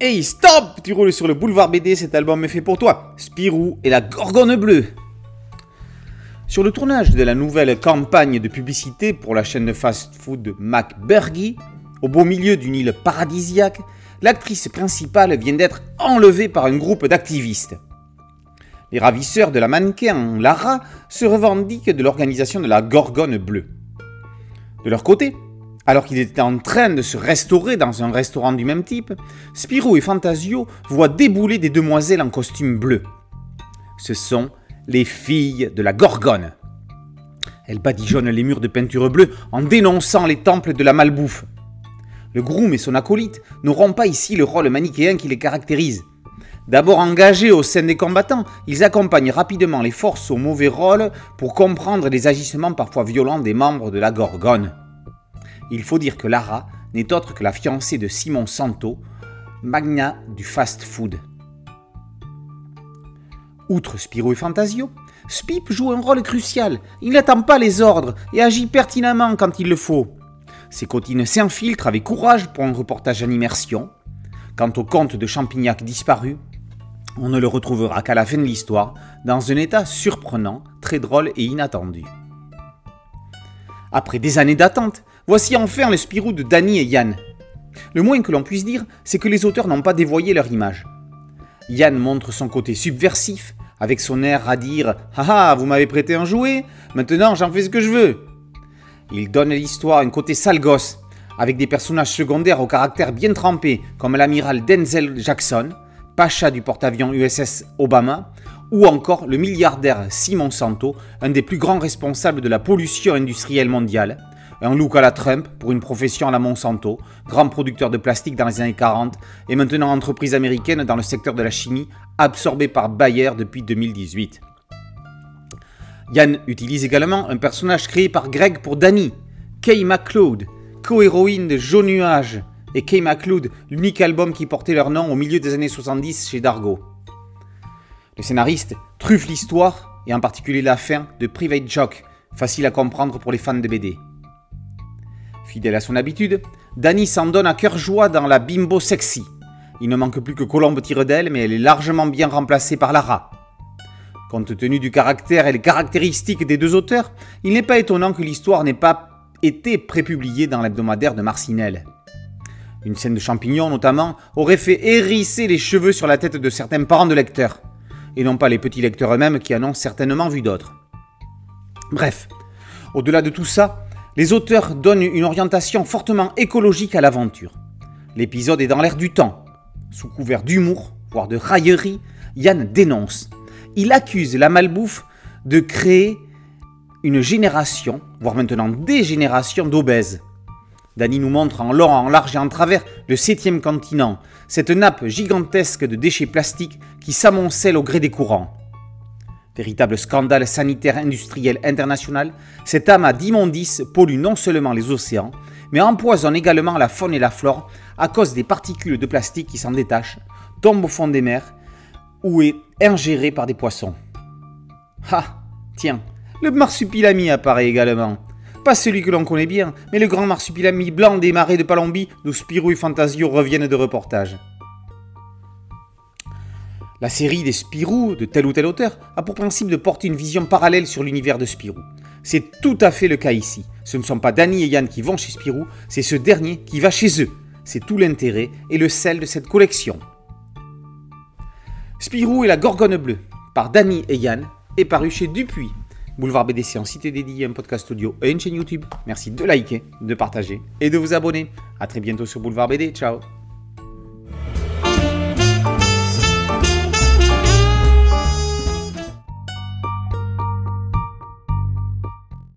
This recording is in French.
Hey, stop Tu roules sur le boulevard BD, cet album est fait pour toi. Spirou et la Gorgone Bleue. Sur le tournage de la nouvelle campagne de publicité pour la chaîne de fast-food McBurgie, au beau milieu d'une île paradisiaque, l'actrice principale vient d'être enlevée par un groupe d'activistes. Les ravisseurs de la mannequin Lara se revendiquent de l'organisation de la Gorgone Bleue. De leur côté, alors qu'ils étaient en train de se restaurer dans un restaurant du même type, Spirou et Fantasio voient débouler des demoiselles en costume bleu. Ce sont les filles de la Gorgone. Elles badigeonnent les murs de peinture bleue en dénonçant les temples de la malbouffe. Le groom et son acolyte n'auront pas ici le rôle manichéen qui les caractérise. D'abord engagés au sein des combattants, ils accompagnent rapidement les forces au mauvais rôle pour comprendre les agissements parfois violents des membres de la Gorgone il faut dire que Lara n'est autre que la fiancée de Simon Santo, magna du fast-food. Outre Spirou et Fantasio, Spip joue un rôle crucial. Il n'attend pas les ordres et agit pertinemment quand il le faut. Ses cotines s'infiltrent avec courage pour un reportage en immersion. Quant au comte de Champignac disparu, on ne le retrouvera qu'à la fin de l'histoire, dans un état surprenant, très drôle et inattendu. Après des années d'attente, Voici enfin le Spirou de Danny et Yann. Le moins que l'on puisse dire, c'est que les auteurs n'ont pas dévoyé leur image. Yann montre son côté subversif, avec son air à dire Ah vous m'avez prêté un jouet, maintenant j'en fais ce que je veux. Il donne à l'histoire un côté sale gosse, avec des personnages secondaires au caractère bien trempé, comme l'amiral Denzel Jackson, Pacha du porte-avions USS Obama, ou encore le milliardaire Simon Santo, un des plus grands responsables de la pollution industrielle mondiale, un look à la Trump pour une profession à la Monsanto, grand producteur de plastique dans les années 40 et maintenant entreprise américaine dans le secteur de la chimie, absorbée par Bayer depuis 2018. Yann utilise également un personnage créé par Greg pour Danny, Kay McLeod, co-héroïne de Jaune Nuage, et Kay McLeod, l'unique album qui portait leur nom au milieu des années 70 chez Dargo. Le scénariste truffe l'histoire, et en particulier la fin, de Private Joke, facile à comprendre pour les fans de BD. Fidèle à son habitude, Danny s'en donne à cœur joie dans la bimbo sexy. Il ne manque plus que Colombe tire d'elle, mais elle est largement bien remplacée par Lara. Compte tenu du caractère et les caractéristiques des deux auteurs, il n'est pas étonnant que l'histoire n'ait pas été prépubliée dans l'hebdomadaire de Marcinelle. Une scène de champignons, notamment, aurait fait hérisser les cheveux sur la tête de certains parents de lecteurs, et non pas les petits lecteurs eux-mêmes qui en ont certainement vu d'autres. Bref, au-delà de tout ça, les auteurs donnent une orientation fortement écologique à l'aventure. L'épisode est dans l'air du temps. Sous couvert d'humour, voire de raillerie, Yann dénonce. Il accuse la malbouffe de créer une génération, voire maintenant des générations d'obèses. Danny nous montre en long, en large et en travers le septième continent, cette nappe gigantesque de déchets plastiques qui s'amoncelle au gré des courants. Véritable scandale sanitaire industriel international, cette amas d'immondices pollue non seulement les océans, mais empoisonne également la faune et la flore à cause des particules de plastique qui s'en détachent, tombent au fond des mers ou est ingérée par des poissons. Ah, tiens, le marsupilami apparaît également. Pas celui que l'on connaît bien, mais le grand marsupilami blanc des marais de Palombie d'où Spirou et Fantasio reviennent de reportage. La série des Spirou de tel ou tel auteur a pour principe de porter une vision parallèle sur l'univers de Spirou. C'est tout à fait le cas ici. Ce ne sont pas Danny et Yann qui vont chez Spirou, c'est ce dernier qui va chez eux. C'est tout l'intérêt et le sel de cette collection. Spirou et la Gorgone Bleue, par Danny et Yann, est paru chez Dupuis. Boulevard BDC en cité dédiée, un podcast audio et une chaîne YouTube. Merci de liker, de partager et de vous abonner. A très bientôt sur Boulevard BD. Ciao